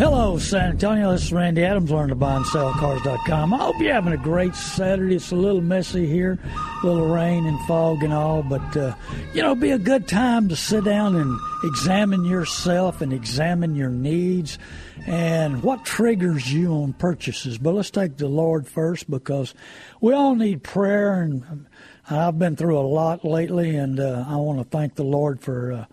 Hello, San Antonio. This is Randy Adams, learn to buy and sell cars.com. I hope you're having a great Saturday. It's a little messy here, a little rain and fog and all, but, uh, you know, be a good time to sit down and examine yourself and examine your needs and what triggers you on purchases. But let's take the Lord first because we all need prayer, and I've been through a lot lately, and uh, I want to thank the Lord for. Uh,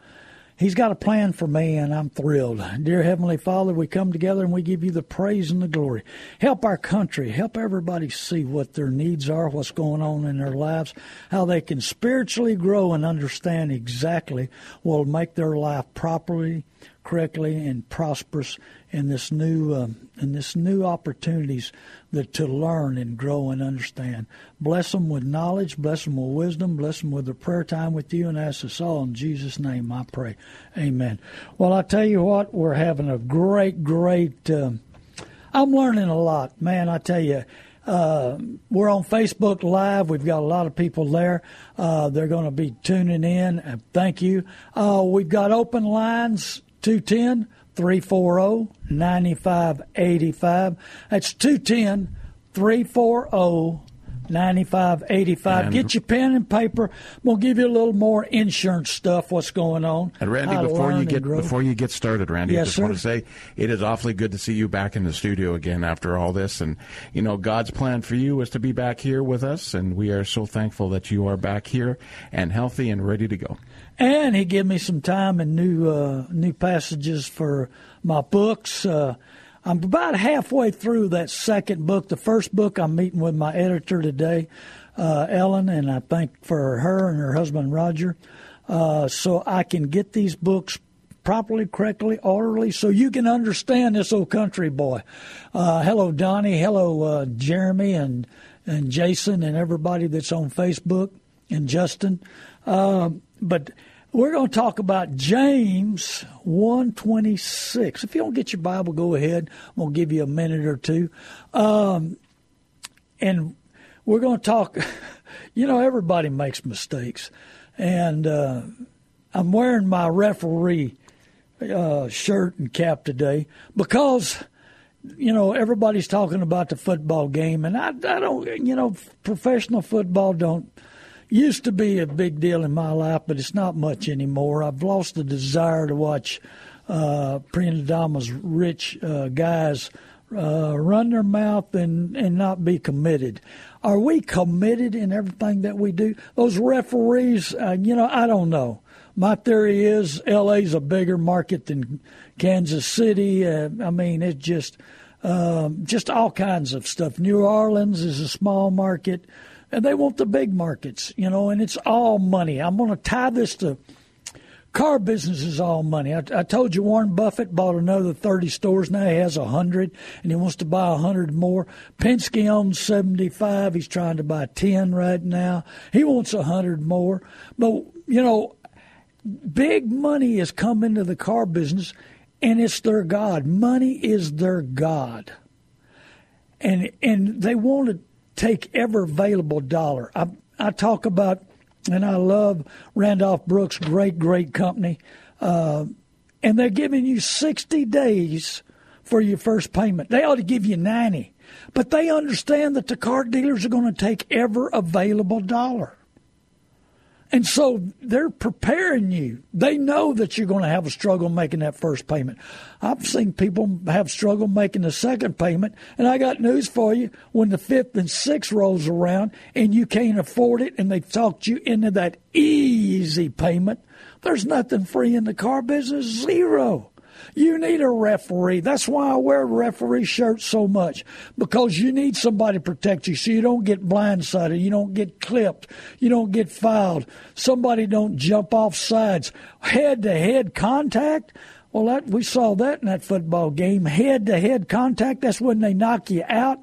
He's got a plan for me, and I'm thrilled. Dear Heavenly Father, we come together and we give you the praise and the glory. Help our country. Help everybody see what their needs are, what's going on in their lives, how they can spiritually grow and understand exactly what will make their life properly, correctly, and prosperous in this new um, in this new opportunities that to learn and grow and understand. Bless them with knowledge, bless them with wisdom, bless them with the prayer time with you, and ask us all in Jesus' name. I pray, Amen. Well, I tell you what, we're having a great, great. Um, I'm learning a lot, man. I tell you. Uh, we're on Facebook Live. We've got a lot of people there. Uh, they're going to be tuning in. Uh, thank you. Uh, we've got open lines 210 340 9585. That's 210 340 9585. Get your pen and paper. We'll give you a little more insurance stuff, what's going on. And Randy, before you get before you get started, Randy, yes, I just sir. want to say it is awfully good to see you back in the studio again after all this. And you know, God's plan for you is to be back here with us, and we are so thankful that you are back here and healthy and ready to go. And he gave me some time and new uh, new passages for my books. Uh, I'm about halfway through that second book. The first book, I'm meeting with my editor today, uh, Ellen, and I thank for her and her husband Roger, uh, so I can get these books properly, correctly, orderly, so you can understand this old country boy. Uh, hello, Donnie. Hello, uh, Jeremy and and Jason and everybody that's on Facebook and Justin. Um, but we're going to talk about James 126. If you don't get your Bible, go ahead. I'm going to give you a minute or two. Um, and we're going to talk, you know, everybody makes mistakes. And uh, I'm wearing my referee uh, shirt and cap today because, you know, everybody's talking about the football game. And I, I don't, you know, professional football don't used to be a big deal in my life, but it's not much anymore. I've lost the desire to watch uh, Priyanadama's rich uh, guys uh, run their mouth and, and not be committed. Are we committed in everything that we do? Those referees, uh, you know, I don't know. My theory is LA's a bigger market than Kansas City. I mean, it's just um, just all kinds of stuff. New Orleans is a small market and they want the big markets, you know, and it's all money. I'm going to tie this to car business is all money. I, I, told you Warren Buffett bought another 30 stores. Now he has 100 and he wants to buy 100 more. Penske owns 75. He's trying to buy 10 right now. He wants 100 more. But, you know, big money has come into the car business and it's their God. Money is their God. And, and they want to take every available dollar. I, I talk about, and I love Randolph Brooks' great, great company, uh, and they're giving you 60 days for your first payment. They ought to give you 90, but they understand that the car dealers are going to take every available dollar. And so they're preparing you. They know that you're going to have a struggle making that first payment. I've seen people have struggle making the second payment, and I got news for you. When the fifth and sixth rolls around and you can't afford it, and they've talked you into that easy payment, there's nothing free in the car business. Zero. You need a referee. That's why I wear referee shirts so much because you need somebody to protect you so you don't get blindsided, you don't get clipped, you don't get fouled, somebody don't jump off sides. Head to head contact. Well, that we saw that in that football game. Head to head contact. That's when they knock you out.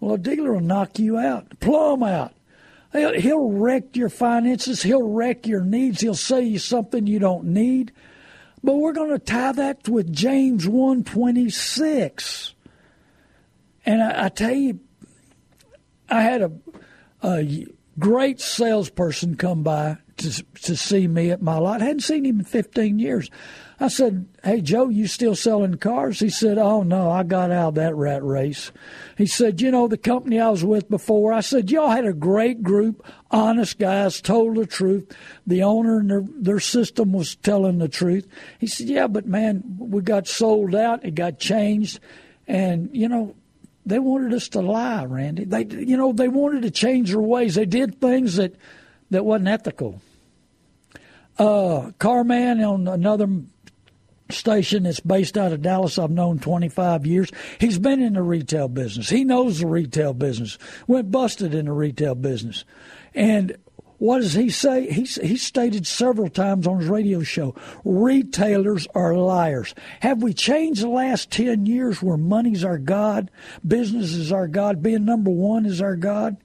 Well, a dealer will knock you out, plumb out. He'll wreck your finances. He'll wreck your needs. He'll sell you something you don't need. But we're going to tie that with James 126. And I, I tell you, I had a, a great salesperson come by to, to see me at my lot. I hadn't seen him in 15 years. I said, Hey, Joe, you still selling cars? He said, Oh, no, I got out of that rat race. He said, You know, the company I was with before, I said, Y'all had a great group, honest guys, told the truth. The owner and their, their system was telling the truth. He said, Yeah, but man, we got sold out, it got changed. And, you know, they wanted us to lie, Randy. They, you know, they wanted to change their ways. They did things that, that wasn't ethical. Uh, Carman on another station that's based out of Dallas I've known 25 years. He's been in the retail business. He knows the retail business. Went busted in the retail business. And what does he say? He, he stated several times on his radio show retailers are liars. Have we changed the last 10 years where money's our God, business is our God, being number one is our God?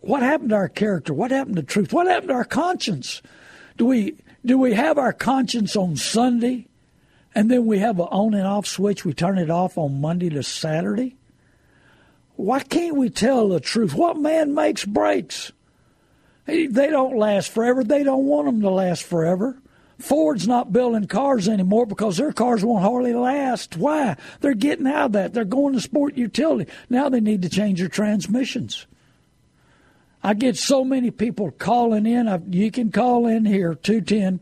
What happened to our character? What happened to truth? What happened to our conscience? Do we do we have our conscience on Sunday and then we have an on and off switch? We turn it off on Monday to Saturday? Why can't we tell the truth? What man makes breaks? They don't last forever. They don't want them to last forever. Ford's not building cars anymore because their cars won't hardly last. Why? They're getting out of that. They're going to sport utility. Now they need to change their transmissions. I get so many people calling in. I, you can call in here, 210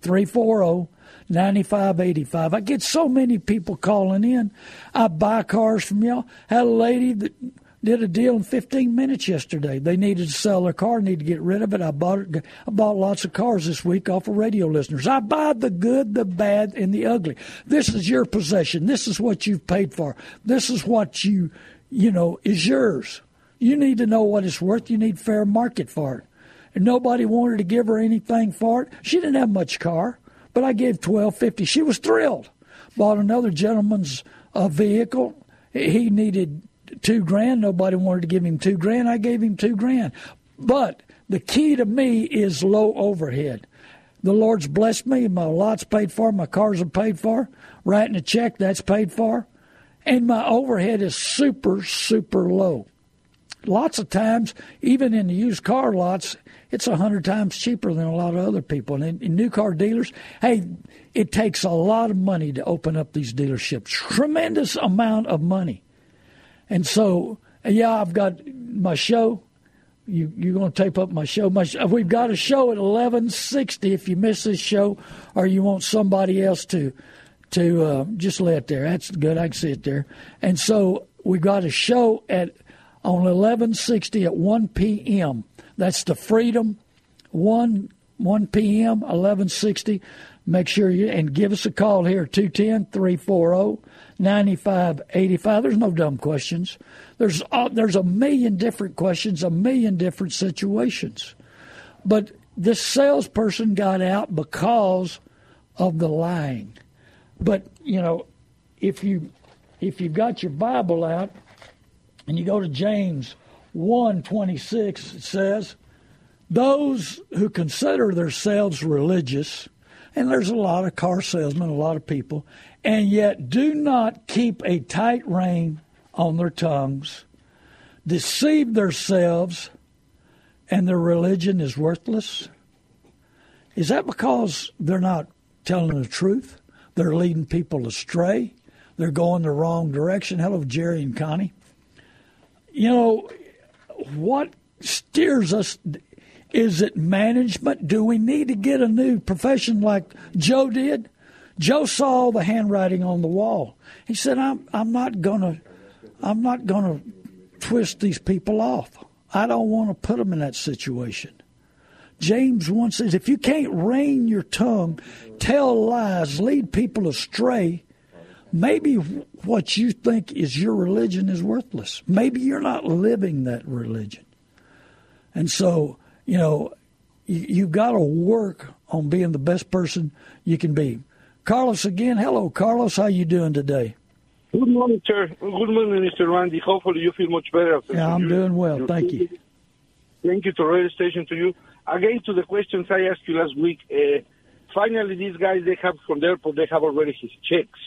340 9585. I get so many people calling in. I buy cars from y'all. Had a lady that did a deal in 15 minutes yesterday. They needed to sell their car, need to get rid of it. I bought it. I bought lots of cars this week off of radio listeners. I buy the good, the bad, and the ugly. This is your possession. This is what you've paid for. This is what you, you know, is yours. You need to know what it's worth. You need fair market for it. And nobody wanted to give her anything for it. She didn't have much car, but I gave twelve fifty. She was thrilled. Bought another gentleman's uh, vehicle. He needed two grand. Nobody wanted to give him two grand. I gave him two grand. But the key to me is low overhead. The Lord's blessed me. My lot's paid for. My cars are paid for. Writing a check, that's paid for. And my overhead is super, super low lots of times, even in the used car lots, it's a hundred times cheaper than a lot of other people. And in, in, new car dealers, hey, it takes a lot of money to open up these dealerships. Tremendous amount of money. And so, yeah, I've got my show. You you're going to tape up my show. My we've got a show at eleven sixty. If you miss this show, or you want somebody else to to uh, just lay it there, that's good. I can see it there. And so we got a show at on 1160 at 1 p.m. That's the Freedom 1 1 p.m. 1160. Make sure you and give us a call here 210 340 9585. There's no dumb questions. There's uh, there's a million different questions, a million different situations. But this salesperson got out because of the lying. But you know, if you if you've got your Bible out, and you go to James 1:26 it says those who consider themselves religious and there's a lot of car salesmen a lot of people and yet do not keep a tight rein on their tongues deceive themselves and their religion is worthless. Is that because they're not telling the truth? They're leading people astray? They're going the wrong direction? Hello jerry and connie you know, what steers us Is it management? Do we need to get a new profession like Joe did? Joe saw the handwriting on the wall. He said, "I'm I'm not gonna I'm not gonna twist these people off. I don't want to put them in that situation." James 1 says, if you can't rein your tongue, tell lies, lead people astray, maybe what you think is your religion is worthless. Maybe you're not living that religion. And so, you know, you, you've got to work on being the best person you can be. Carlos again. Hello, Carlos. How you doing today? Good morning, sir. Good morning, Mr. Randy. Hopefully you feel much better. Yeah, I'm doing well. Thank you. Thank you to radio station to you. Again, to the questions I asked you last week, uh, finally these guys, they have from the airport, they have already his checks.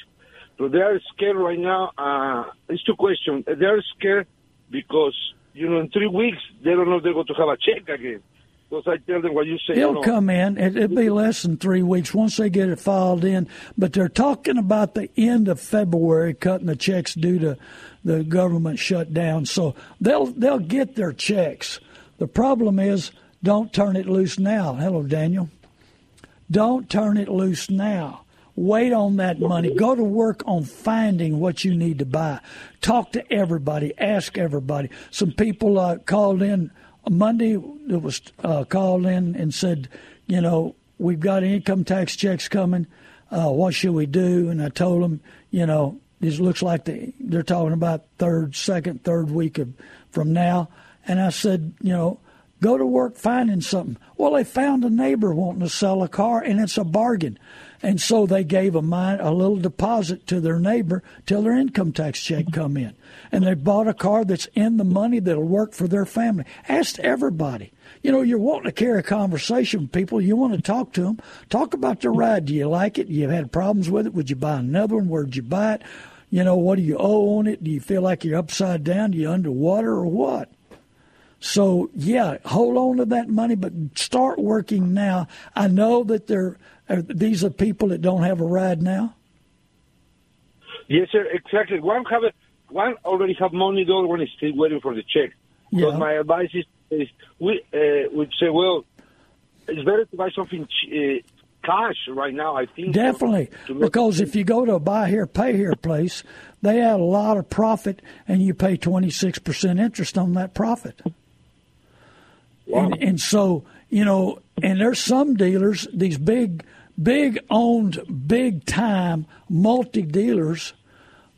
So they are scared right now. Uh, it's two questions. They are scared because, you know, in three weeks, they don't know if they're going to have a check again. Because I tell them what you say. He'll no, no. come in. It, it'll be less than three weeks once they get it filed in. But they're talking about the end of February cutting the checks due to the government shutdown. So they'll they'll get their checks. The problem is don't turn it loose now. Hello, Daniel. Don't turn it loose now. Wait on that money. Go to work on finding what you need to buy. Talk to everybody. Ask everybody. Some people uh, called in Monday. It was uh, called in and said, you know, we've got income tax checks coming. Uh, what should we do? And I told them, you know, this looks like they, they're talking about third, second, third week of from now. And I said, you know, go to work finding something. Well, they found a neighbor wanting to sell a car, and it's a bargain. And so they gave a, mine, a little deposit to their neighbor till their income tax check come in. And they bought a car that's in the money that'll work for their family. Ask everybody. You know, you're wanting to carry a conversation with people. You want to talk to them. Talk about the ride. Do you like it? You had problems with it? Would you buy another one? Where'd you buy it? You know, what do you owe on it? Do you feel like you're upside down? Do you underwater or what? So yeah, hold on to that money, but start working now. I know that there are, these are people that don't have a ride now. Yes, sir. Exactly. One have a, one already have money. The other one is still waiting for the check. So my advice is, is we uh, would say, well, it's better to buy something uh, cash right now. I think Definitely, because if you go to a buy here, pay here place, they add a lot of profit, and you pay twenty six percent interest on that profit. And, and so you know, and there's some dealers, these big, big owned, big time multi dealers,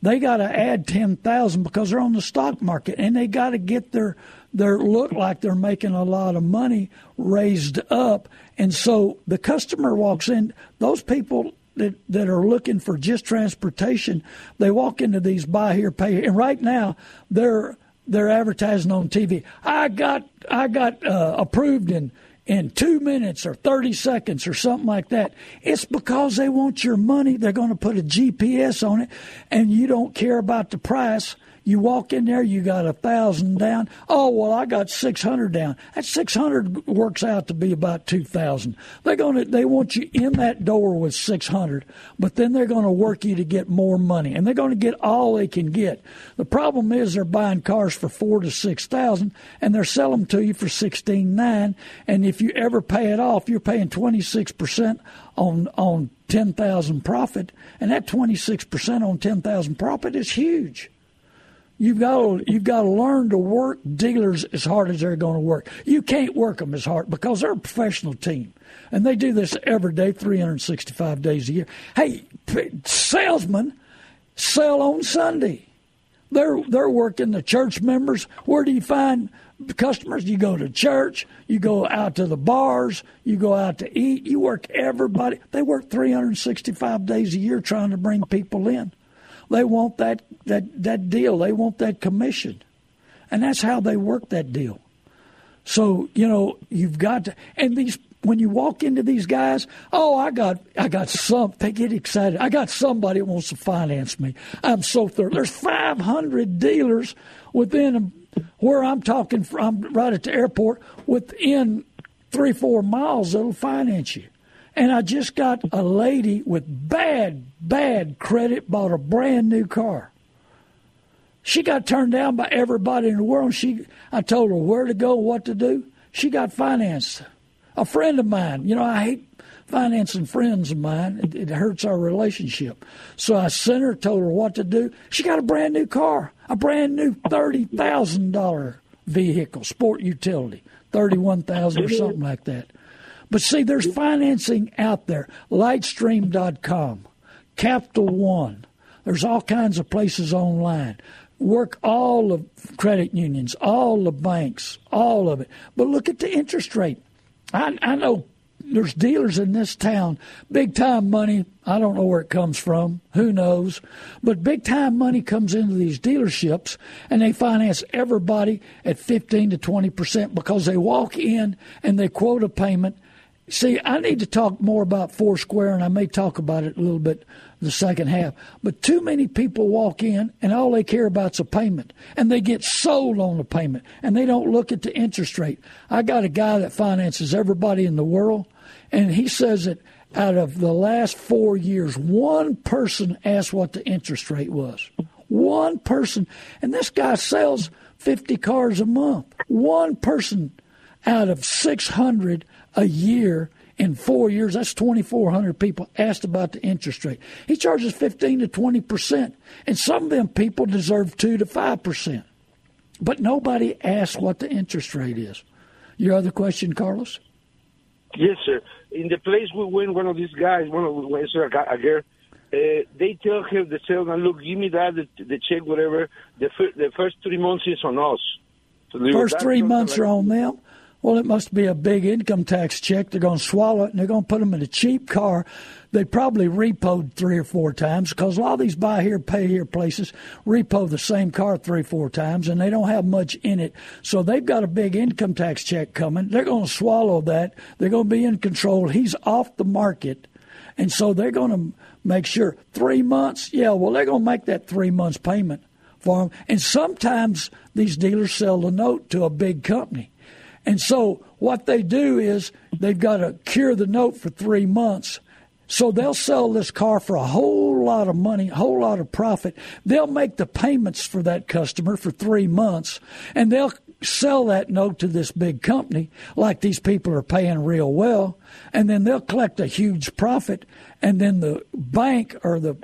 they got to add ten thousand because they're on the stock market, and they got to get their their look like they're making a lot of money raised up, and so the customer walks in. Those people that that are looking for just transportation, they walk into these buy here, pay here, and right now they're they're advertising on TV. I got I got uh, approved in in two minutes or 30 seconds or something like that. It's because they want your money. They're going to put a GPS on it, and you don't care about the price. You walk in there, you got a thousand down. Oh well, I got six hundred down. That six hundred works out to be about two thousand. They're gonna they want you in that door with six hundred, but then they're gonna work you to get more money, and they're gonna get all they can get. The problem is they're buying cars for four to six thousand, and they're selling them to you for sixteen nine. And if you ever pay it off, you're paying twenty six percent on on ten thousand profit, and that twenty six percent on ten thousand profit is huge. You've got to you've got to learn to work dealers as hard as they're going to work. You can't work them as hard because they're a professional team, and they do this every day, 365 days a year. Hey, salesmen sell on Sunday. They're they're working the church members. Where do you find customers? You go to church. You go out to the bars. You go out to eat. You work everybody. They work 365 days a year trying to bring people in. They want that that that deal. They want that commission, and that's how they work that deal. So you know you've got to, and these when you walk into these guys, oh, I got I got some. They get excited. I got somebody that wants to finance me. I'm so thrilled. There's 500 dealers within where I'm talking from, right at the airport, within three four miles that'll finance you. And I just got a lady with bad, bad credit bought a brand new car. She got turned down by everybody in the world. She, I told her where to go, what to do. She got financed. A friend of mine, you know, I hate financing friends of mine. It, it, hurts our relationship. So I sent her, told her what to do. She got a brand new car, a brand new thirty thousand dollar vehicle, sport utility, thirty one thousand or something like that. But see, there's financing out there. Lightstream.com, Capital One. There's all kinds of places online. Work all the credit unions, all the banks, all of it. But look at the interest rate. I, I know there's dealers in this town, big time money. I don't know where it comes from. Who knows? But big time money comes into these dealerships and they finance everybody at 15 to 20 percent because they walk in and they quote a payment. See, I need to talk more about Foursquare, and I may talk about it a little bit the second half. But too many people walk in and all they care about is a payment, and they get sold on the payment, and they don't look at the interest rate. I got a guy that finances everybody in the world, and he says that out of the last four years, one person asked what the interest rate was. One person, and this guy sells 50 cars a month. One person out of 600 a year in four years, that's 2,400 people asked about the interest rate. He charges 15 to 20 percent, and some of them people deserve 2 to 5 percent. But nobody asks what the interest rate is. Your other question, Carlos? Yes, sir. In the place we went, one of these guys, one of a girl, uh, they tell him, the salesman, look, give me that, the, the check, whatever. The, fir- the first three months is on us. So first three months like, are on them? Well, it must be a big income tax check. They're going to swallow it and they're going to put them in a cheap car. They probably repoed three or four times because a lot of these buy here, pay here places repo the same car three four times and they don't have much in it. So they've got a big income tax check coming. They're going to swallow that. They're going to be in control. He's off the market. And so they're going to make sure three months. Yeah, well, they're going to make that three months payment for them. And sometimes these dealers sell the note to a big company. And so what they do is they've got to cure the note for three months. So they'll sell this car for a whole lot of money, a whole lot of profit. They'll make the payments for that customer for three months, and they'll sell that note to this big company, like these people are paying real well, and then they'll collect a huge profit, and then the bank or the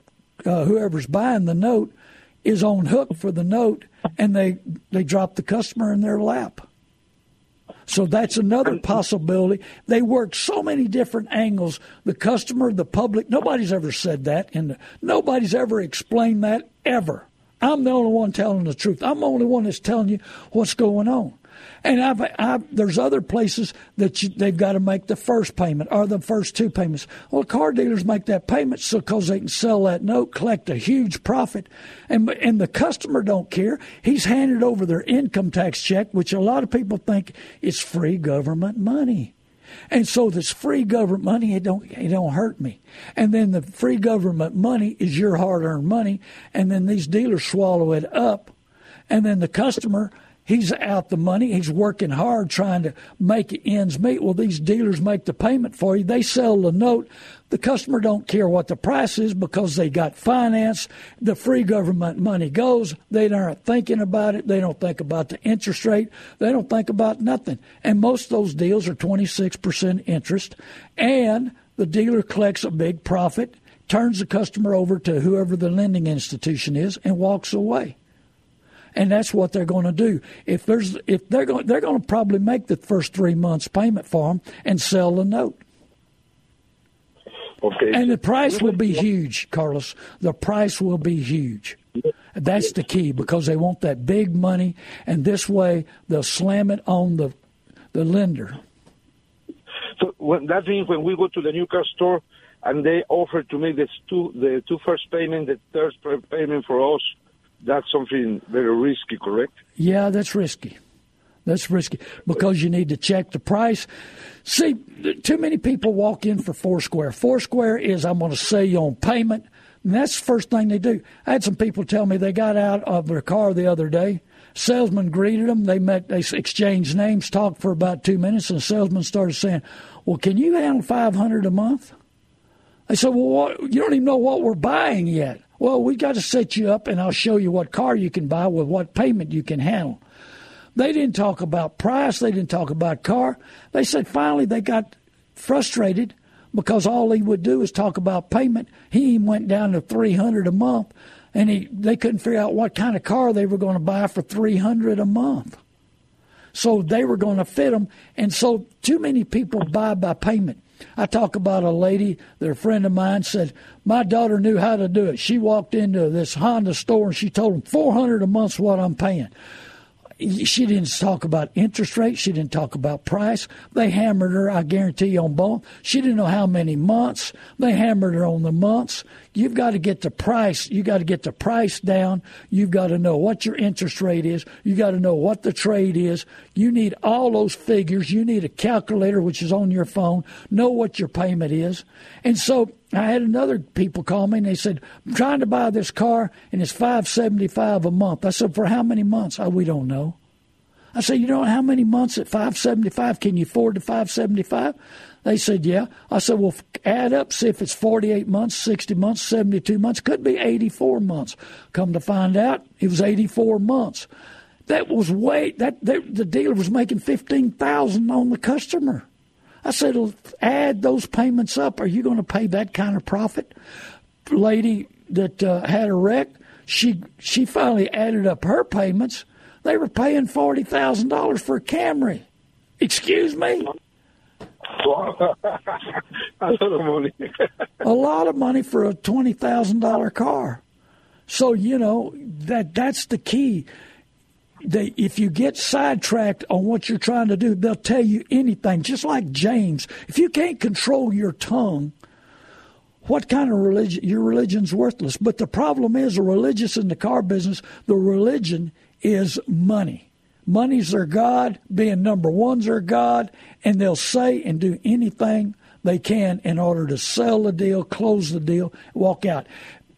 uh, whoever's buying the note is on hook for the note, and they they drop the customer in their lap. So that's another possibility. They work so many different angles. The customer, the public, nobody's ever said that, and nobody's ever explained that ever. I'm the only one telling the truth. I'm the only one that's telling you what's going on. And I've, I've, there's other places that you, they've got to make the first payment or the first two payments. Well, car dealers make that payment so because they can sell that note, collect a huge profit, and and the customer don't care. He's handed over their income tax check, which a lot of people think is free government money. And so this free government money, it don't it don't hurt me. And then the free government money is your hard earned money, and then these dealers swallow it up, and then the customer He's out the money. He's working hard trying to make ends meet. Well, these dealers make the payment for you. They sell the note. The customer don't care what the price is because they got finance. The free government money goes. They aren't thinking about it. They don't think about the interest rate. They don't think about nothing. And most of those deals are 26% interest. And the dealer collects a big profit, turns the customer over to whoever the lending institution is, and walks away and that's what they're going to do. If there's if they're going they're going to probably make the first three months payment for them and sell the note. Okay. And the price will be huge, Carlos. The price will be huge. That's the key because they want that big money, and this way they'll slam it on the the lender. So when, that means when we go to the new car store and they offer to make the two the two first payment, the third payment for us, that's something very risky, correct? Yeah, that's risky. That's risky because you need to check the price. See, too many people walk in for Foursquare. Foursquare is I'm going to sell you on payment, and that's the first thing they do. I had some people tell me they got out of their car the other day. Salesman greeted them. They met. They exchanged names, talked for about two minutes, and the salesman started saying, "Well, can you handle five hundred a month?" I said, "Well, what, you don't even know what we're buying yet." Well, we got to set you up, and I'll show you what car you can buy with what payment you can handle. They didn't talk about price. They didn't talk about car. They said finally they got frustrated because all he would do is talk about payment. He went down to three hundred a month, and he they couldn't figure out what kind of car they were going to buy for three hundred a month. So they were going to fit them, and so too many people buy by payment. I talk about a lady that a friend of mine said, My daughter knew how to do it. She walked into this Honda store and she told them 400 a month's what I'm paying. She didn't talk about interest rate. She didn't talk about price. They hammered her, I guarantee you, on both. She didn't know how many months. They hammered her on the months. You've got to get the price. You've got to get the price down. You've got to know what your interest rate is. You've got to know what the trade is. You need all those figures. You need a calculator, which is on your phone. Know what your payment is. And so I had another people call me and they said, I'm trying to buy this car and it's five seventy five a month. I said, For how many months? Oh, we don't know. I said, You know how many months at five seventy five can you afford the five seventy five? They said, Yeah. I said, Well add up, see if it's forty eight months, sixty months, seventy two months, could be eighty four months. Come to find out it was eighty four months. That was way that, that the dealer was making fifteen thousand on the customer. I said, add those payments up. Are you going to pay that kind of profit? Lady that uh, had a wreck, she she finally added up her payments. They were paying forty thousand dollars for a Camry. Excuse me. a lot of money. a lot of money for a twenty thousand dollar car. So you know that that's the key they, if you get sidetracked on what you're trying to do, they'll tell you anything. Just like James, if you can't control your tongue, what kind of religion? Your religion's worthless. But the problem is, the religious in the car business, the religion is money. Money's their God, being number one's their God, and they'll say and do anything they can in order to sell the deal, close the deal, walk out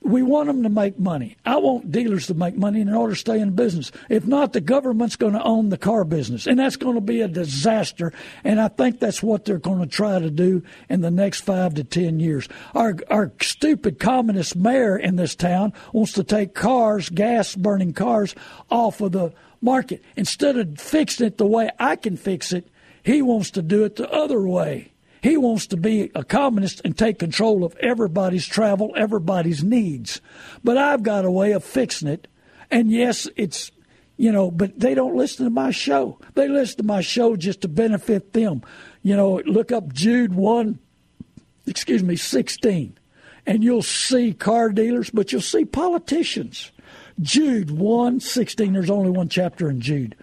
we want them to make money. I want dealers to make money in order to stay in business. If not, the government's going to own the car business, and that's going to be a disaster. And I think that's what they're going to try to do in the next five to ten years. Our our stupid communist mayor in this town wants to take cars, gas burning cars, off of the market instead of fixing it the way I can fix it. He wants to do it the other way. He wants to be a communist and take control of everybody's travel, everybody's needs. But I've got a way of fixing it. And yes, it's, you know, but they don't listen to my show. They listen to my show just to benefit them. You know, look up Jude 1, excuse me, 16, and you'll see car dealers, but you'll see politicians. Jude 1, 16, there's only one chapter in Jude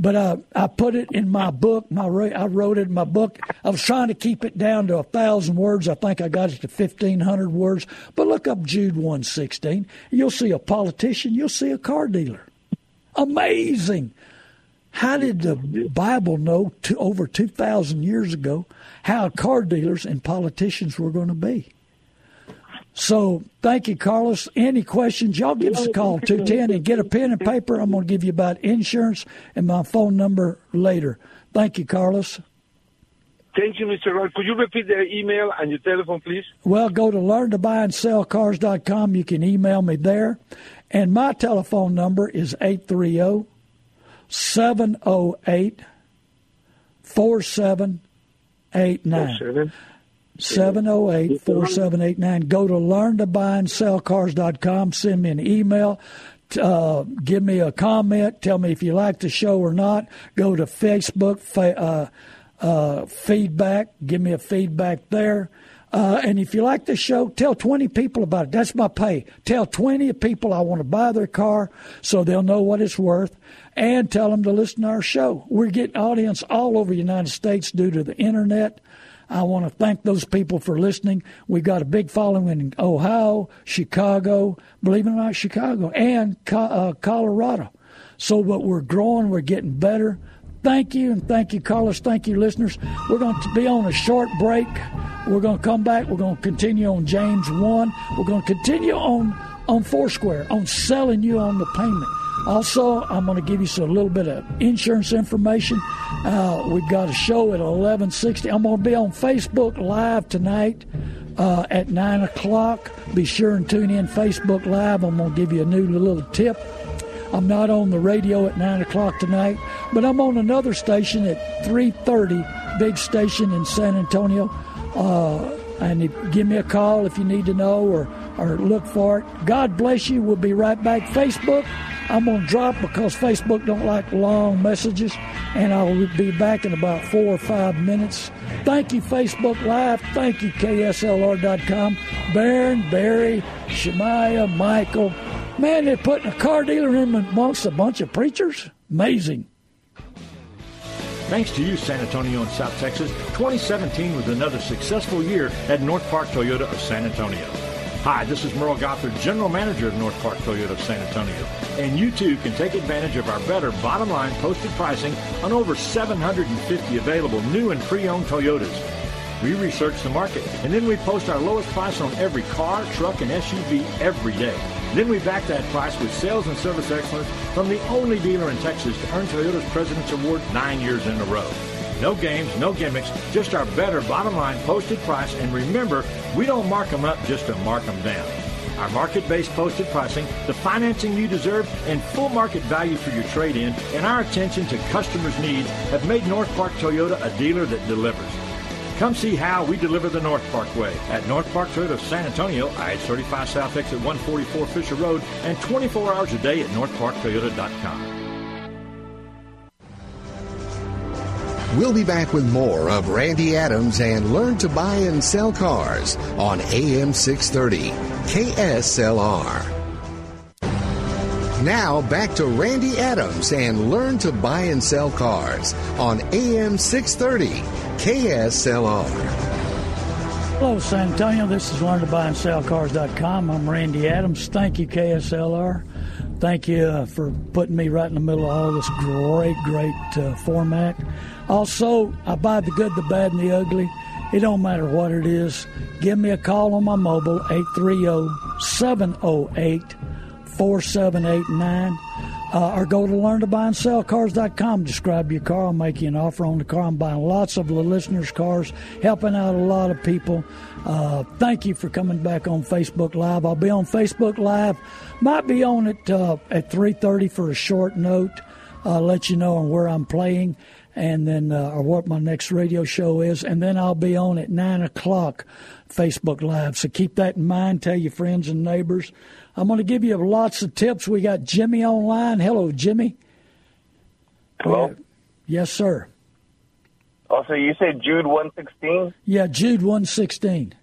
but uh, I put it in my book. My I wrote it in my book. I was trying to keep it down to a thousand words. I think I got it to fifteen hundred words. But look up Jude one sixteen. You'll see a politician. You'll see a car dealer. Amazing. How did the Bible know to, over two thousand years ago how car dealers and politicians were going to be? So thank you, Carlos. Any questions, y'all give us a call, 210, and get a pen and paper. I'm going to give you about insurance and my phone number later. Thank you, Carlos. Thank you, Mr. Rod. Could you repeat the email and your telephone, please? Well, go to learn to buy and sell learntobuyandSellCars.com. You can email me there. And my telephone number is 830 708 4789. 708 4789. Go to learntobuyandSellCars.com. Send me an email. Uh, give me a comment. Tell me if you like the show or not. Go to Facebook uh, uh, feedback. Give me a feedback there. Uh, and if you like the show, tell 20 people about it. That's my pay. Tell 20 people I want to buy their car so they'll know what it's worth and tell them to listen to our show. We're getting audience all over the United States due to the internet. I want to thank those people for listening. We've got a big following in Ohio, Chicago, believe it or not, Chicago, and uh, Colorado. So, but we're growing, we're getting better. Thank you, and thank you, Carlos. Thank you, listeners. We're going to be on a short break. We're going to come back. We're going to continue on James 1. We're going to continue on, on Foursquare, on selling you on the payment. Also, I'm going to give you a little bit of insurance information. Uh, we've got a show at 11:60. I'm going to be on Facebook Live tonight uh, at nine o'clock. Be sure and tune in Facebook Live. I'm going to give you a new little tip. I'm not on the radio at nine o'clock tonight, but I'm on another station at three thirty, big station in San Antonio. Uh, and give me a call if you need to know or or look for it. God bless you. We'll be right back. Facebook, I'm going to drop because Facebook don't like long messages, and I'll be back in about four or five minutes. Thank you, Facebook Live. Thank you, KSLR.com. Baron, Barry, Shemaiah, Michael. Man, they're putting a car dealer in amongst a bunch of preachers. Amazing. Thanks to you, San Antonio and South Texas, 2017 was another successful year at North Park Toyota of San Antonio. Hi, this is Merle Gothard, General Manager of North Park Toyota of San Antonio. And you too can take advantage of our better bottom line posted pricing on over 750 available new and pre-owned Toyotas. We research the market and then we post our lowest price on every car, truck, and SUV every day. Then we back that price with sales and service excellence from the only dealer in Texas to earn Toyota's President's Award nine years in a row. No games, no gimmicks, just our better bottom line posted price. And remember, we don't mark them up just to mark them down. Our market based posted pricing, the financing you deserve, and full market value for your trade in, and our attention to customers' needs have made North Park Toyota a dealer that delivers. Come see how we deliver the North Park way at North Park Toyota of San Antonio, I-35 South exit 144 Fisher Road, and 24 hours a day at northparktoyota.com. We'll be back with more of Randy Adams and Learn to Buy and Sell Cars on AM 630 KSLR. Now back to Randy Adams and Learn to Buy and Sell Cars on AM 630 KSLR. Hello, San Antonio. This is Learn to Buy and Sell Cars.com. I'm Randy Adams. Thank you, KSLR. Thank you uh, for putting me right in the middle of all this great, great uh, format. Also, I buy the good, the bad, and the ugly. It don't matter what it is. Give me a call on my mobile, 830-708-4789. Uh, or go to learn to buy and sell cars.com. Describe your car. I'll make you an offer on the car. I'm buying lots of the listeners' cars, helping out a lot of people. Uh, thank you for coming back on Facebook Live. I'll be on Facebook Live. Might be on it uh, at 3.30 for a short note. I'll let you know on where I'm playing and then uh, or what my next radio show is, and then I'll be on at nine o'clock Facebook Live. So keep that in mind. Tell your friends and neighbors. I'm going to give you lots of tips. We got Jimmy online. Hello, Jimmy. Hello. Yes, sir. Also, you said Jude one sixteen? Yeah, Jude one sixteen.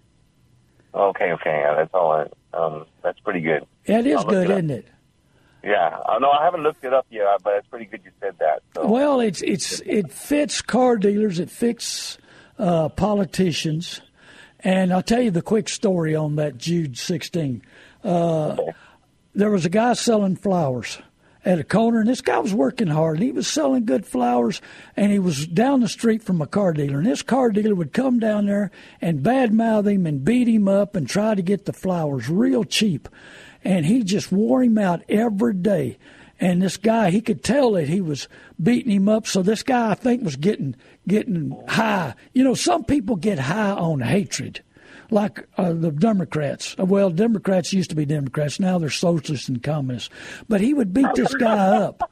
Okay, okay, yeah, that's all. I, um, that's pretty good. Yeah, it is good, is isn't it? Yeah, I know. I haven't looked it up yet, but it's pretty good you said that. So. Well, it's it's it fits car dealers, it fits uh, politicians, and I'll tell you the quick story on that Jude sixteen. Uh, okay. There was a guy selling flowers at a corner, and this guy was working hard. And he was selling good flowers, and he was down the street from a car dealer. And this car dealer would come down there and badmouth him and beat him up and try to get the flowers real cheap and he just wore him out every day. And this guy, he could tell that he was beating him up. So this guy, I think, was getting getting high. You know, some people get high on hatred, like uh, the Democrats. Well, Democrats used to be Democrats. Now they're socialists and communists. But he would beat this guy up.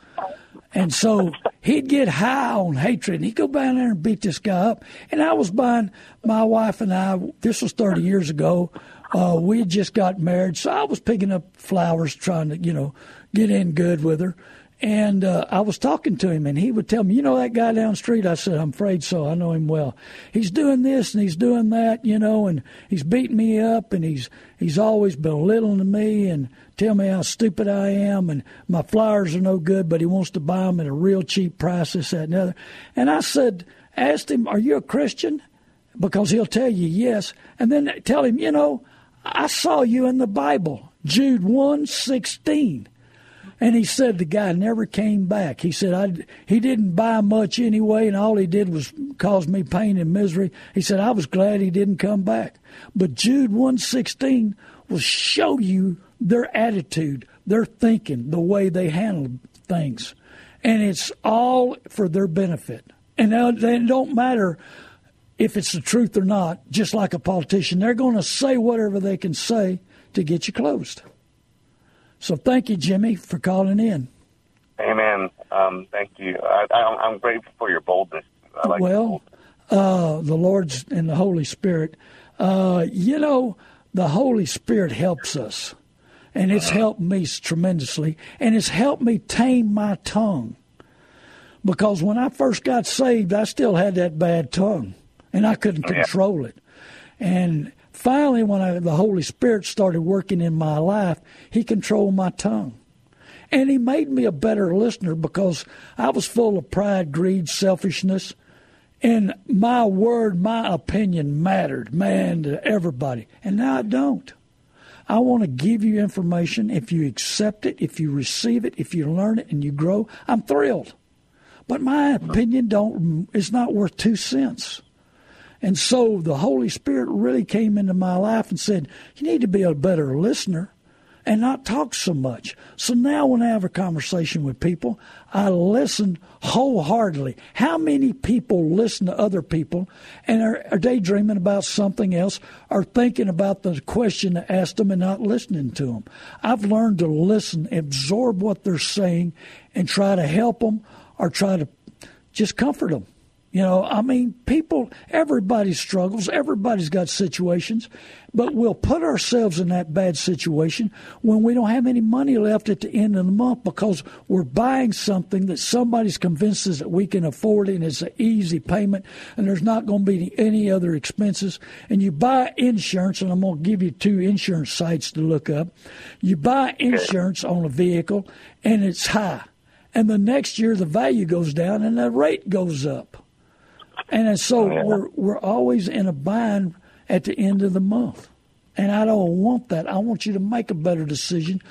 And so he'd get high on hatred, and he'd go down there and beat this guy up. And I was buying my wife and I. This was 30 years ago. Uh, we had just got married, so I was picking up flowers, trying to, you know, get in good with her. And uh, I was talking to him, and he would tell me, "You know that guy down the street?" I said, "I'm afraid so. I know him well. He's doing this and he's doing that, you know, and he's beating me up, and he's he's always belittling me and tell me how stupid I am, and my flowers are no good, but he wants to buy them at a real cheap price, this, that, and the other." And I said, asked him, "Are you a Christian?" Because he'll tell you yes, and then tell him, you know. I saw you in the Bible, Jude 1 16. And he said the guy never came back. He said I, he didn't buy much anyway, and all he did was cause me pain and misery. He said I was glad he didn't come back. But Jude one sixteen will show you their attitude, their thinking, the way they handle things, and it's all for their benefit. And it don't matter if it's the truth or not, just like a politician. They're going to say whatever they can say to get you closed. So thank you, Jimmy, for calling in. Amen. Um, thank you. I, I, I'm grateful for your boldness. I like well, uh, the Lord's and the Holy Spirit. Uh, you know, the Holy Spirit helps us, and it's Uh-huh. helped me tremendously, and it's helped me tame my tongue. Because when I first got saved, I still had that bad tongue, and I couldn't Oh, yeah. control it. And finally, when I, the Holy Spirit started working in my life, He controlled my tongue. And He made me a better listener because I was full of pride, greed, selfishness. And my word, my opinion mattered, man, to everybody. And now I don't. I want to give you information. If you accept it, if you receive it, if you learn it and you grow, I'm thrilled. But my opinion don't is not worth two cents. And so the Holy Spirit really came into my life and said, You need to be a better listener and not talk so much. So now when I have a conversation with people, I listen wholeheartedly. How many people listen to other people and are, are daydreaming about something else or thinking about the question I asked them and not listening to them? I've learned to listen, absorb what they're saying, and try to help them or try to just comfort them. You know, I mean, people, everybody struggles, everybody's got situations, but we'll put ourselves in that bad situation when we don't have any money left at the end of the month because we're buying something that somebody's convinced us that we can afford it and it's an easy payment and there's not going to be any other expenses. And you buy insurance, and I'm going to give you two insurance sites to look up. You buy insurance on a vehicle and it's high. And the next year the value goes down and the rate goes up. And so we're we're always in a bind at the end of the month. And I don't want that. I want you to make a better decision.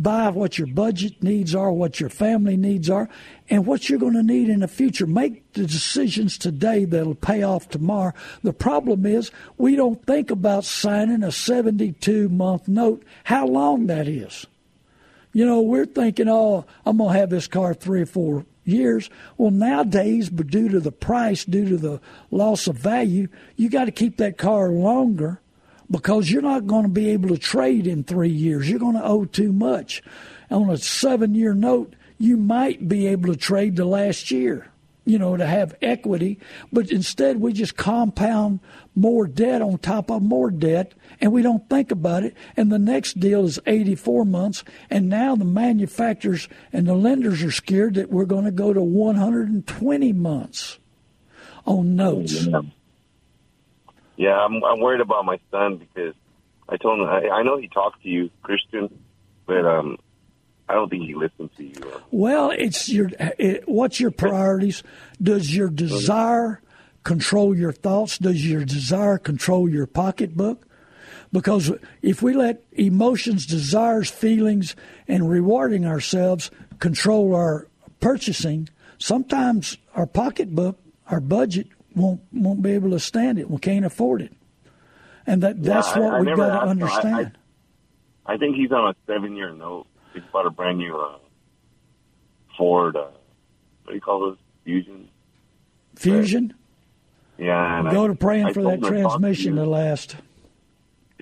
Buy what your budget needs are, what your family needs are, and what you're going to need in the future. Make the decisions today that'll pay off tomorrow. The problem is we don't think about signing a 72 month note, how long that is. You know, we're thinking, oh, I'm going to have this car three or four years. Well, nowadays, but due to the price, due to the loss of value, you got to keep that car longer because you're not going to be able to trade in three years. You're going to owe too much. On a seven year note, you might be able to trade the last year, you know, to have equity. But instead, we just compound more debt on top of more debt, and we don't think about it. And the next deal is 84 months, and now the manufacturers and the lenders are scared that we're going to go to 120 months on notes. Yeah, I'm I'm worried about my son because I told him I, I know he talked to you, Christian, but um, I don't think he listened to you. Well, it's your it, what's your priorities? Does your desire control your thoughts? Does your desire control your pocketbook? Because if we let emotions, desires, feelings, and rewarding ourselves control our purchasing, sometimes our pocketbook, our budget won't won't be able to stand it. We can't afford it, and that that's Yeah, I- what I we've got to him. I- understand. I think he's on a seven-year note. He's bought a brand new uh, Ford. Uh, what do you call those? Fusion. Fusion, Yeah. And go I, to praying I for that him to transmission to last.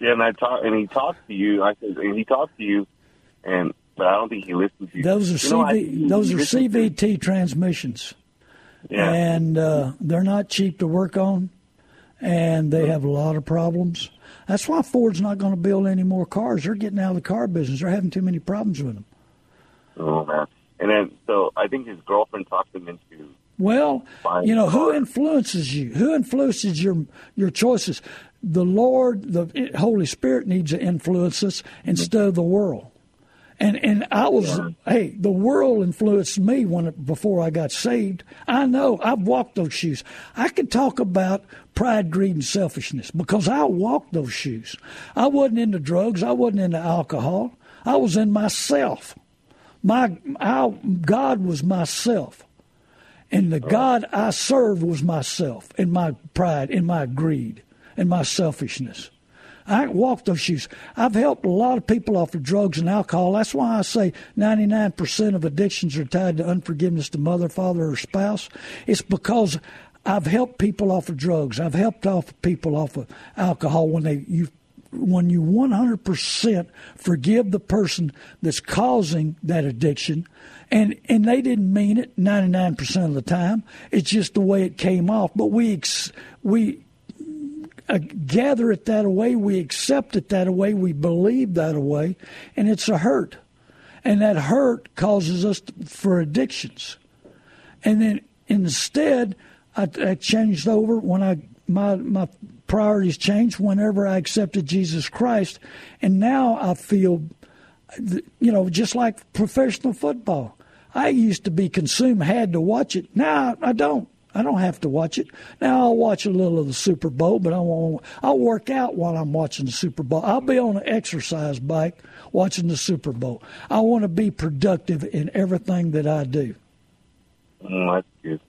Yeah, and I talk, and he talks to you. I said, and he talks to you, and but I don't think he listens to you. Those are You know, I CV, think he those are CVT transmissions, Yeah. and uh, they're not cheap to work on, and they have a lot of problems. That's why Ford's not going to build any more cars. They're getting out of the car business. They're having too many problems with them. Oh man. And then so I think his girlfriend talked him into. Well, you know who influences you. Who influences your your choices? The Lord, the Holy Spirit needs to influence us instead of the world. And and I was hey, the world influenced me when before I got saved. I know I've walked those shoes. I can talk about pride, greed, and selfishness because I walked those shoes. I wasn't into drugs. I wasn't into alcohol. I was in myself. My I, God was myself. And the God I served was myself and my pride and my greed and my selfishness. I walked those shoes. I've helped a lot of people off of drugs and alcohol. That's why I say 99% of addictions are tied to unforgiveness to mother, father, or spouse. It's because I've helped people off of drugs. I've helped off people off of alcohol when they you when you 100% forgive the person that's causing that addiction, and and they didn't mean it 99% of the time. It's just the way it came off. But we ex- we uh, gather it that way, we accept it that way, we believe that way, and it's a hurt, and that hurt causes us to, for addictions, and then instead I, I changed over when I my my priorities changed whenever I accepted Jesus Christ, and now I feel, you know, just like professional football. I used to be consumed, had to watch it. Now I don't. I don't have to watch it. Now I'll watch a little of the Super Bowl, but I won't. I'll work out while I'm watching the Super Bowl. I'll be on an exercise bike watching the Super Bowl. I want to be productive in everything that I do. Mm, that's good.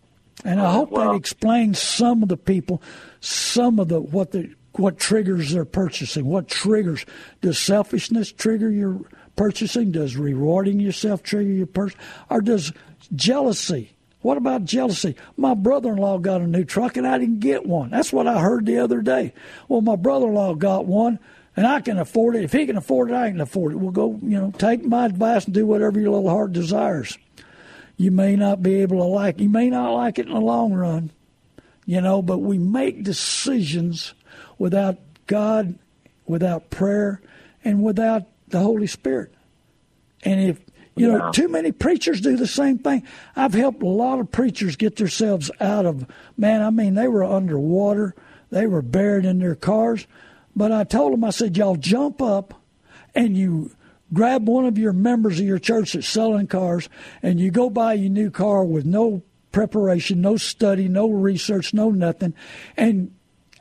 And I hope well, that explains some of the people, some of the what the what triggers they're purchasing. What triggers does selfishness trigger your purchasing? Does rewarding yourself trigger your purchase? Or does jealousy? What about jealousy? My brother-in-law got a new truck and I didn't get one. That's what I heard the other day. Well, my brother-in-law got one and I can afford it. If he can afford it, I can afford it. We'll go, you know, take my advice and do whatever your little heart desires you may not be able to like. You may not like it in the long run, you know. But we make decisions without God, without prayer, and without the Holy Spirit. And if you know, too many preachers do the same thing. I've helped a lot of preachers get themselves out of man. I mean, they were underwater, they were buried in their cars. But I told them, I said, y'all jump up and you grab one of your members of your church that's selling cars and you go buy your new car with no preparation, no study, no research, no nothing, and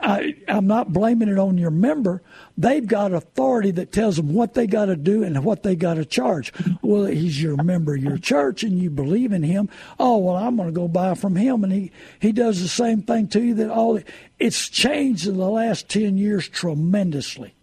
I, I'm not blaming it on your member. They've got authority that tells them what they got to do and what they got to charge. Well, he's your member your church and you believe in him. Oh, well, I'm going to go buy from him. And he, he does the same thing to you that all, it's changed in the last 10 years tremendously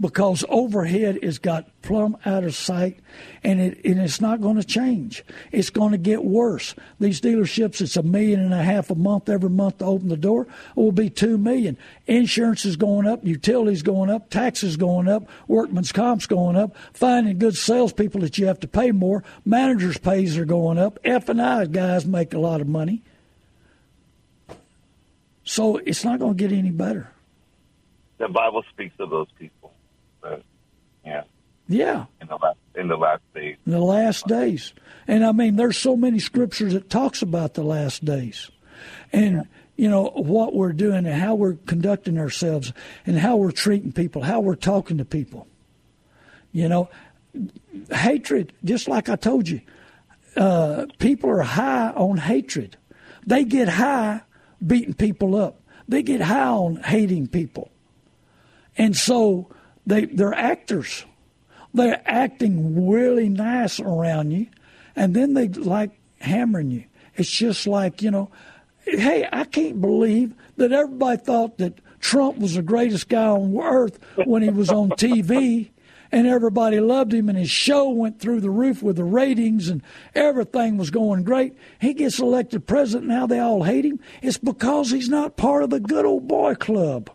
because overhead has got plumb out of sight and it and it's not going to change. It's going to get worse. These dealerships, it's a million and a half a month every month to open the door. It will be two million. Insurance is going up, utilities going up, taxes going up, workman's comp's going up, finding good salespeople that you have to pay more, managers' pays are going up, F and I guys make a lot of money. So it's not going to get any better. The Bible speaks of those people. Yeah. In the last in the last days. In the last days. And I mean there's so many scriptures that talks about the last days. And yeah. you know what we're doing and how we're conducting ourselves and how we're treating people, how we're talking to people. You know, hatred, just like I told you, uh, people are high on hatred. They get high beating people up. They get high on hating people. And so they they're actors. They're acting really nice around you, and then they like hammering you. It's just like you know, hey, I can't believe that everybody thought that Trump was the greatest guy on earth when he was on TV. and everybody loved him, and his show went through the roof with the ratings, and everything was going great. He gets elected president. Now they all hate him. It's because he's not part of the good old boy club.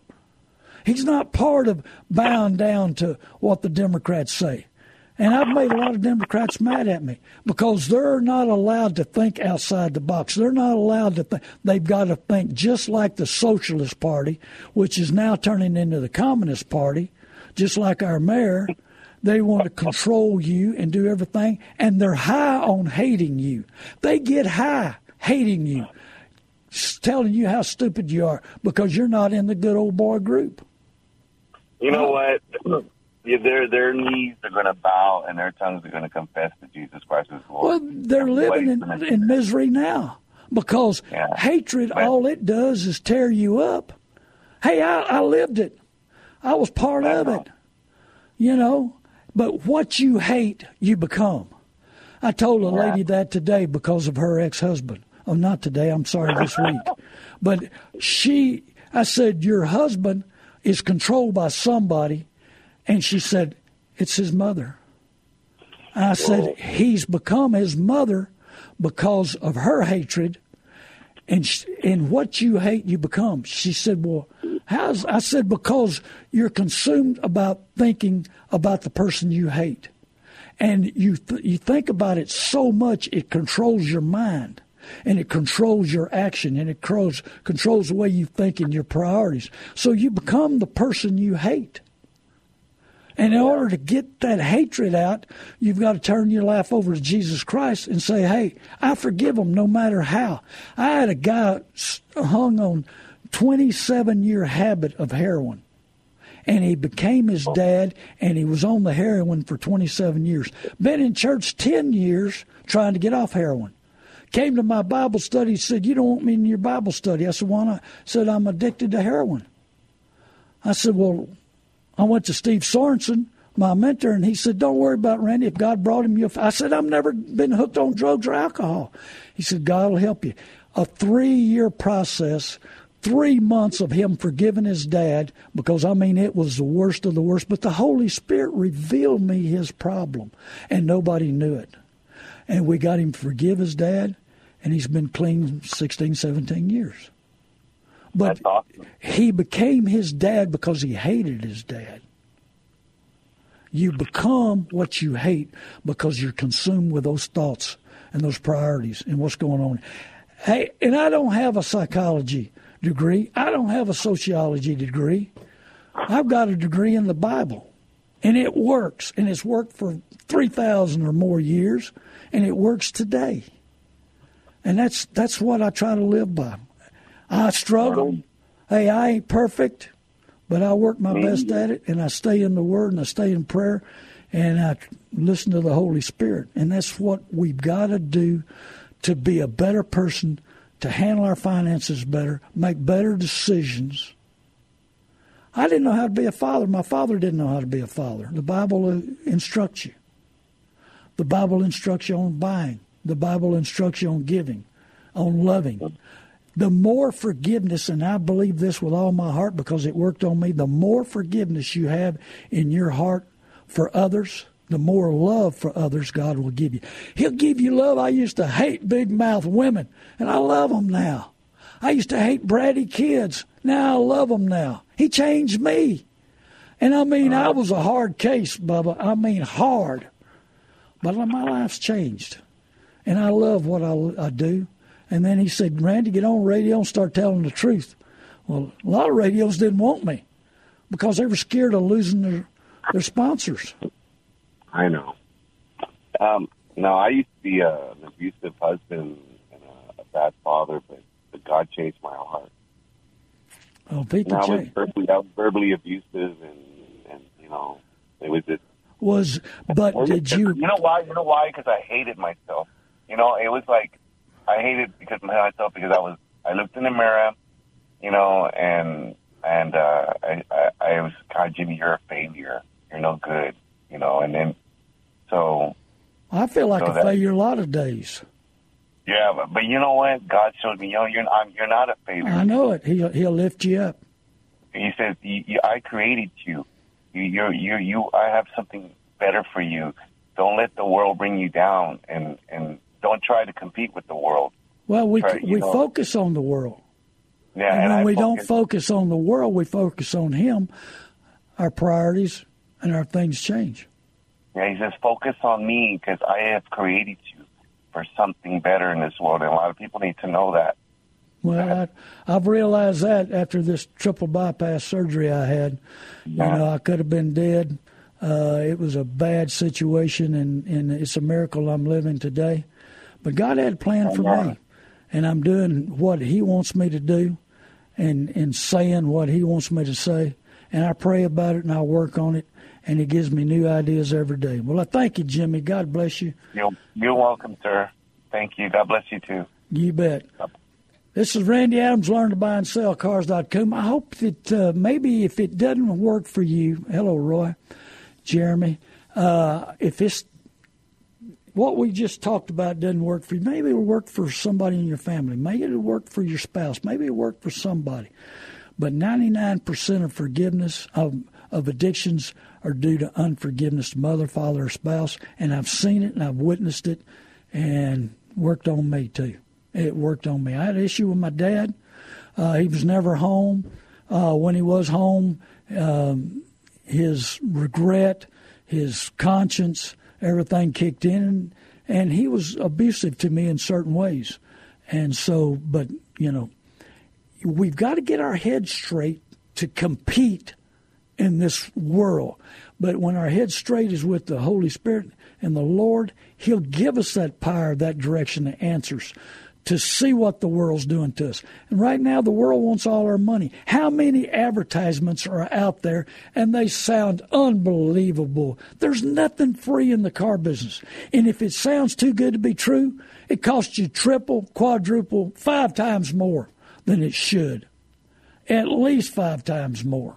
He's not part of bound down to what the Democrats say. And I've made a lot of Democrats mad at me because they're not allowed to think outside the box. They're not allowed to think. They've got to think just like the Socialist Party, which is now turning into the Communist Party, just like our mayor. They want to control you and do everything, and they're high on hating you. They get high hating you, telling you how stupid you are because you're not in the good old boy group. You know oh. what? Yeah, their their knees are going to bow and their tongues are going to confess that Jesus Christ is Lord. Well, they're living in, in misery now because yeah. hatred, all it does is tear you up. Hey, I, I lived it. I was part of it. You know, but what you hate, you become. I told a lady that today because of her ex husband. Oh, not today. I'm sorry, this week. But she, I said, your husband is controlled by somebody. And she said, It's his mother. I said, He's become his mother because of her hatred. And, she, and what you hate, you become. She said, Well, How's I said because you're consumed about thinking about the person you hate, and you th- you think about it so much it controls your mind, and it controls your action, and it controls controls the way you think and your priorities. So you become the person you hate. And in order to get that hatred out, you've got to turn your life over to Jesus Christ and say, "Hey, I forgive them no matter how." I had a guy hung on 27 year habit of heroin. And he became his dad, and he was on the heroin for 27 years. Been in church 10 years trying to get off heroin. Came to my Bible study, said, You don't want me in your Bible study. I said, Why not? Said, I'm addicted to heroin. I said, Well, I went to Steve Sorensen, my mentor, and he said, Don't worry about Randy. If God brought him, you'll. I said, I've never been hooked on drugs or alcohol. He said, God will help you. A three year process three months of him forgiving his dad because I mean it was the worst of the worst. But the Holy Spirit revealed me his problem, and nobody knew it. And we got him to forgive his dad, and he's been clean 16, 17 years. But awesome. he became his dad because he hated his dad. You become what you hate because you're consumed with those thoughts and those priorities and what's going on. Hey, and I don't have a psychology degree. I don't have a sociology degree. I've got a degree in the Bible. And it works. And it's worked for 3,000 or more years. And it works today. And that's that's what I try to live by. I struggle. Hey, I ain't perfect, but I work my best at it, and I stay in the Word, and I stay in prayer, and I listen to the Holy Spirit. And that's what we've got to do to be a better person to handle our finances better, make better decisions. I didn't know how to be a father. My father didn't know how to be a father. The Bible uh, instructs you. The Bible instructs you on buying. The Bible instructs you on giving, on loving. The more forgiveness, and I believe this with all my heart because it worked on me, the more forgiveness you have in your heart for others, the more love for others God will give you. He'll give you love. I used to hate big mouth women, and I love them now. I used to hate bratty kids. Now I love them now. He changed me. And I mean, I was a hard case, Bubba. I mean, hard. But my life's changed. And I love what I, I do. And then he said, Randy, get on radio and start telling the truth. Well, a lot of radios didn't want me because they were scared of losing their, their sponsors. I know. Um, no, I used to be a, an abusive husband and a, a bad father, but, but God changed my heart. Oh, people and I change. was verbally, I was verbally abusive, and and you know, it was just. Was but did you? You know why? You know why? Because I hated myself. You know, it was like I hated because myself because I was I looked in the mirror, you know, and and uh, I, I I was God, Jimmy, you're a failure. You're no good. You know, and then so I feel like so a that- failure a lot of days. yeah, but, but you know what? God showed me, you know, you're not, you're not a failure. I know it. He'll he'll lift you up. He says, you, you, I created you. You, you're, you, you, I have something better for you. Don't let the world bring you down and, and don't try to compete with the world. Well, we you we know. focus on the world, Yeah, and and, when I we don't focus- focus on the world, we focus on Him. Our priorities and our things change. Yeah, he says, focus on me because I have created you for something better in this world. And a lot of people need to know that. Well, I, I've realized that after this triple bypass surgery I had, you know, I could have been dead. Uh, it was a bad situation, and, and it's a miracle I'm living today. But God had a plan for me, and I'm doing what He wants me to do, and and saying what He wants me to say. And I pray about it, and I work on it, and He gives me new ideas every day. Well, I thank you, Jimmy. God bless you. You're, you're welcome, sir. Thank you. God bless you too. You bet. This is Randy Adams, learn to buy and sell cars.com. I hope that uh, maybe if it doesn't work for you, hello, Roy, Jeremy, uh, if it's what we just talked about doesn't work for you, maybe it'll work for somebody in your family. Maybe it'll work for your spouse. Maybe it'll work for somebody. But 99% of forgiveness of, of addictions are due to unforgiveness to mother, father, or spouse. And I've seen it and I've witnessed it and worked on me too. It worked on me. I had an issue with my dad. Uh, he was never home. uh, when he was home, um, his regret, his conscience, everything kicked in, and he was abusive to me in certain ways. And so, but you know, we've got to get our heads straight to compete in this world. But when our head straight is with the Holy Spirit and the Lord, He'll give us that power, that direction, the answers to see what the world's doing to us. And right now, the world wants all our money. How many advertisements are out there and they sound unbelievable? There's nothing free in the car business. And if it sounds too good to be true, it costs you triple, quadruple, five times more than it should. At least five times more.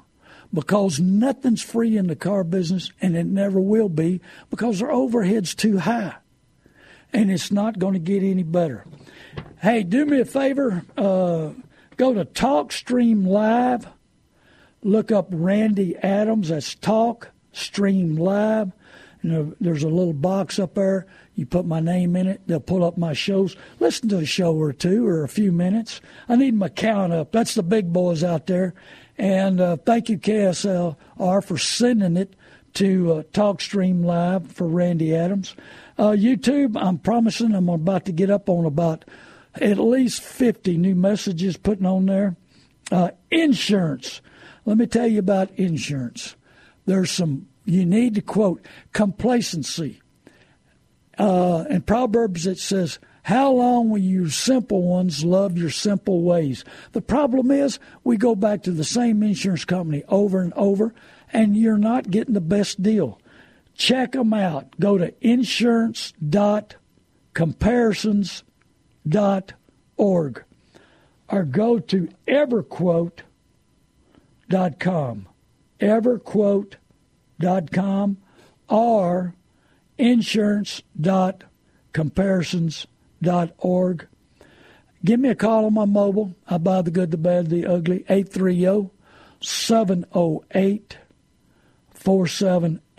Because nothing's free in the car business and it never will be because their overhead's too high. And it's not going to get any better. Hey, do me a favor. Uh, go to TalkStream Live. Look up Randy Adams. That's Talk Stream Live. You know, there's a little box up there. You put my name in it. They'll pull up my shows. Listen to a show or two or a few minutes. I need my count up. That's the big boys out there. And uh, thank you, KSLR, for sending it to uh, TalkStream Live for Randy Adams. Uh, YouTube, I'm promising I'm about to get up on about at least 50 new messages putting on there. Uh, insurance. Let me tell you about insurance. There's some, you need to quote, complacency. Uh, in Proverbs, it says, How long will you simple ones love your simple ways? The problem is, we go back to the same insurance company over and over, and you're not getting the best deal. Check them out. Go to insurance.comparisons.com org or go to everquote.com everquote.com or insurance.comparisons.org give me a call on my mobile. I buy the good the bad the ugly. 830 708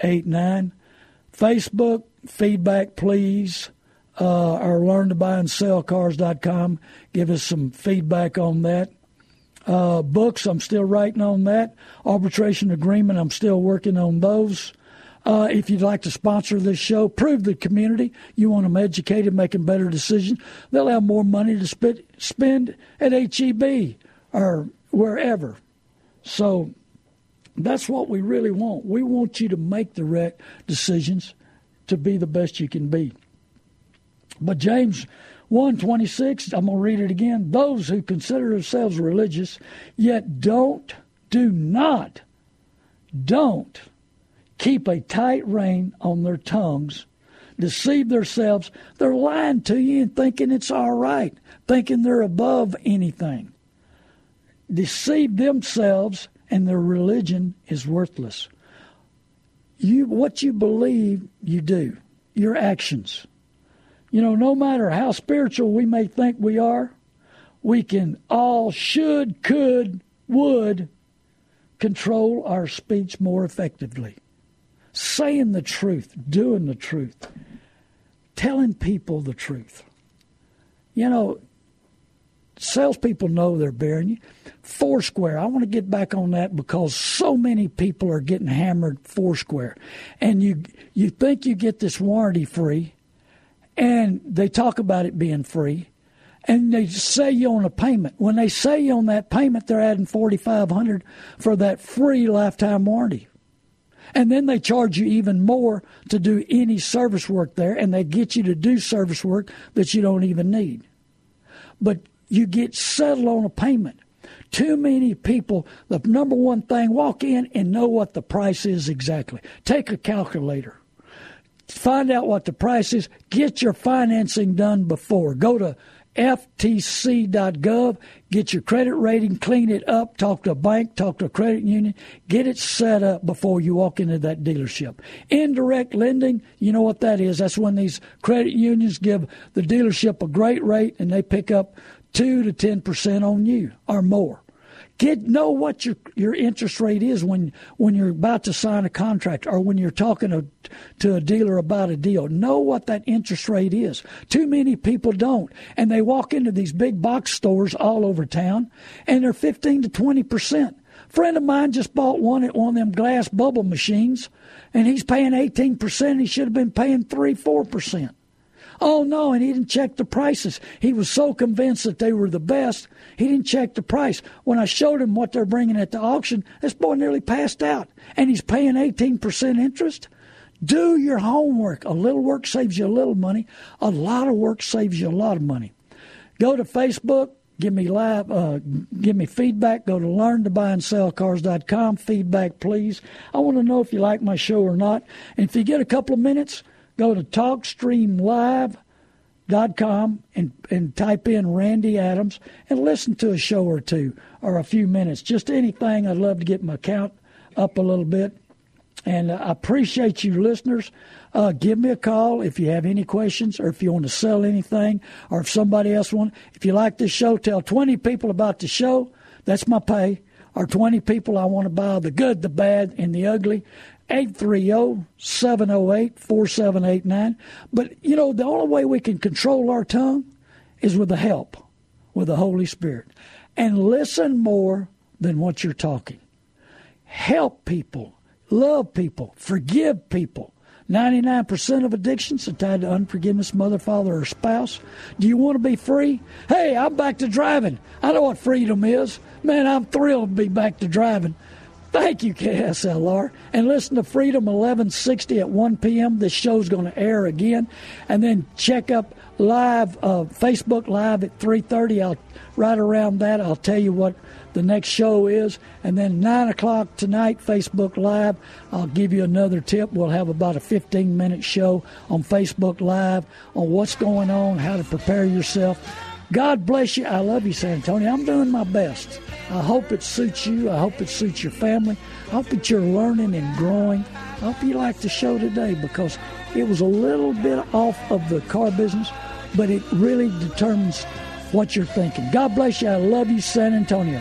4789 facebook feedback please uh, or learn to buy and sell cars.com. Give us some feedback on that. Uh, books, I'm still writing on that. Arbitration agreement, I'm still working on those. Uh, if you'd like to sponsor this show, prove the community you want them educated, making better decisions. They'll have more money to spend at HEB or wherever. So that's what we really want. We want you to make the right decisions to be the best you can be. But James 126, I'm going to read it again. Those who consider themselves religious, yet don't, do not, don't keep a tight rein on their tongues, deceive themselves. They're lying to you and thinking it's all right, thinking they're above anything. Deceive themselves, and their religion is worthless. You, what you believe, you do. Your actions. You know, no matter how spiritual we may think we are, we can all should, could, would control our speech more effectively. Saying the truth, doing the truth, telling people the truth. You know, salespeople know they're bearing you. Foursquare, I want to get back on that because so many people are getting hammered Foursquare. And you you think you get this warranty free and they talk about it being free, and they say you on a payment. When they say you on that payment, they're adding forty five hundred for that free lifetime warranty, and then they charge you even more to do any service work there, and they get you to do service work that you don't even need. But you get settled on a payment. Too many people, the number one thing, walk in and know what the price is exactly. Take a calculator find out what the price is. Get your financing done before. Go to ftc.gov, get your credit rating, clean it up, talk to a bank, talk to a credit union, get it set up before you walk into that dealership. Indirect lending, you know what that is. That's when these credit unions give the dealership a great rate and they pick up 2 to 10% on you or more. Get know what your your interest rate is when when you're about to sign a contract or when you're talking to, to a dealer about a deal. Know what that interest rate is. Too many people don't, and they walk into these big box stores all over town, and they're fifteen to twenty percent. friend of mine just bought one at one of them glass bubble machines, and he's paying 18%. He should have been paying 3 4%. Oh, no, and he didn't check the prices. He was so convinced that they were the best, he didn't check the price. When I showed him what they're bringing at the auction, this boy nearly passed out, and he's paying 18% interest. Do your homework. A little work saves you a little money. A lot of work saves you a lot of money. Go to Facebook. Give me live. Uh, give me feedback. Go to learntobuyandSellCars.com. Feedback, please. I want to know if you like my show or not. And if you get a couple of minutes, go to TalkStreamLive.com and and type in Randy Adams and listen to a show or two or a few minutes. Just anything. I'd love to get my count up a little bit. And I appreciate you listeners. Uh, give me a call if you have any questions or if you want to sell anything or if somebody else wants. If you like this show, tell 20 people about the show. That's my pay. Or 20 people I want to buy the good, the bad, and the ugly. 830-708-4789. But, you know, the only way we can control our tongue is with the help, with the Holy Spirit. And listen more than what you're talking. Help people love people, forgive people. 99% of addictions are tied to unforgiveness, mother, father, or spouse. Do you want to be free? Hey, I'm back to driving. I know what freedom is. Man, I'm thrilled to be back to driving. Thank you, KSLR. And listen to Freedom 1160 at 1 p.m. This show's going to air again. And then check up live, uh, Facebook Live at 3.30. I'll, right around that, I'll tell you what the next show is. And then 9 o'clock tonight, Facebook Live, I'll give you another tip. We'll have about a 15 minute show on Facebook Live on what's going on, how to prepare yourself. God bless you. I love you, San Antonio. I'm doing my best. I hope it suits you. I hope it suits your family. I hope that you're learning and growing. I hope you like the show today because it was a little bit off of the car business, but it really determines what you're thinking. God bless you. I love you, San Antonio.